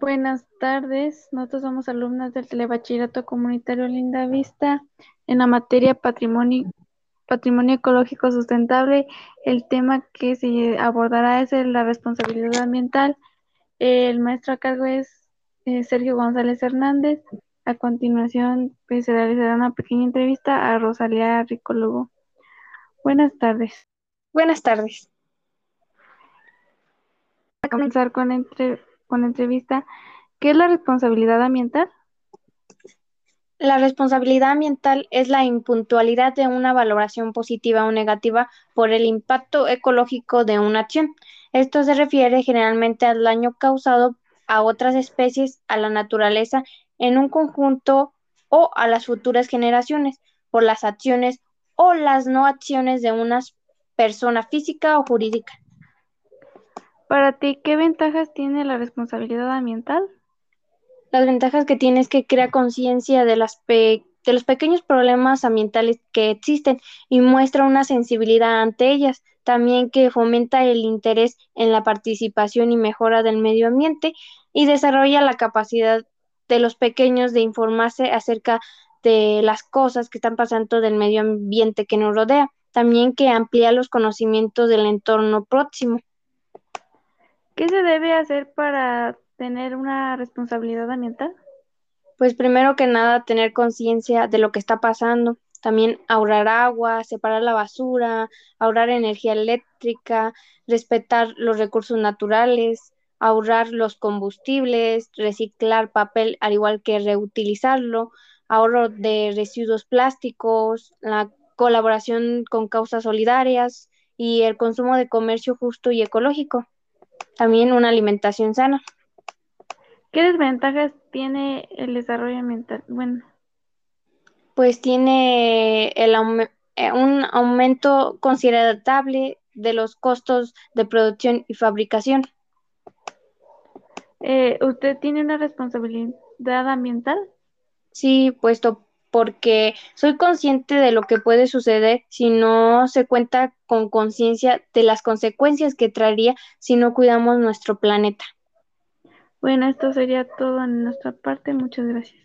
Buenas tardes, nosotros somos alumnas del Telebachillerato Comunitario Linda Vista en la materia Patrimonio, Patrimonio Ecológico Sustentable. El tema que se abordará es la responsabilidad ambiental. El maestro a cargo es eh, Sergio González Hernández. A continuación pues, se realizará una pequeña entrevista a Rosalía Ricólogo. Buenas tardes. Buenas tardes. A comenzar con entre con la entrevista, ¿qué es la responsabilidad ambiental? La responsabilidad ambiental es la impuntualidad de una valoración positiva o negativa por el impacto ecológico de una acción. Esto se refiere generalmente al daño causado a otras especies, a la naturaleza en un conjunto o a las futuras generaciones por las acciones o las no acciones de una persona física o jurídica. Para ti, ¿qué ventajas tiene la responsabilidad ambiental? Las ventajas que tiene es que crea conciencia de, de los pequeños problemas ambientales que existen y muestra una sensibilidad ante ellas. También que fomenta el interés en la participación y mejora del medio ambiente y desarrolla la capacidad de los pequeños de informarse acerca de las cosas que están pasando del medio ambiente que nos rodea. También que amplía los conocimientos del entorno próximo. ¿Qué se debe hacer para tener una responsabilidad ambiental? Pues primero que nada, tener conciencia de lo que está pasando. También ahorrar agua, separar la basura, ahorrar energía eléctrica, respetar los recursos naturales, ahorrar los combustibles, reciclar papel al igual que reutilizarlo, ahorro de residuos plásticos, la colaboración con causas solidarias y el consumo de comercio justo y ecológico también una alimentación sana. ¿Qué desventajas tiene el desarrollo ambiental? Bueno. Pues tiene el eh, un aumento considerable de los costos de producción y fabricación. Eh, ¿Usted tiene una responsabilidad ambiental? Sí, puesto porque soy consciente de lo que puede suceder si no se cuenta con conciencia de las consecuencias que traería si no cuidamos nuestro planeta. Bueno, esto sería todo en nuestra parte. Muchas gracias.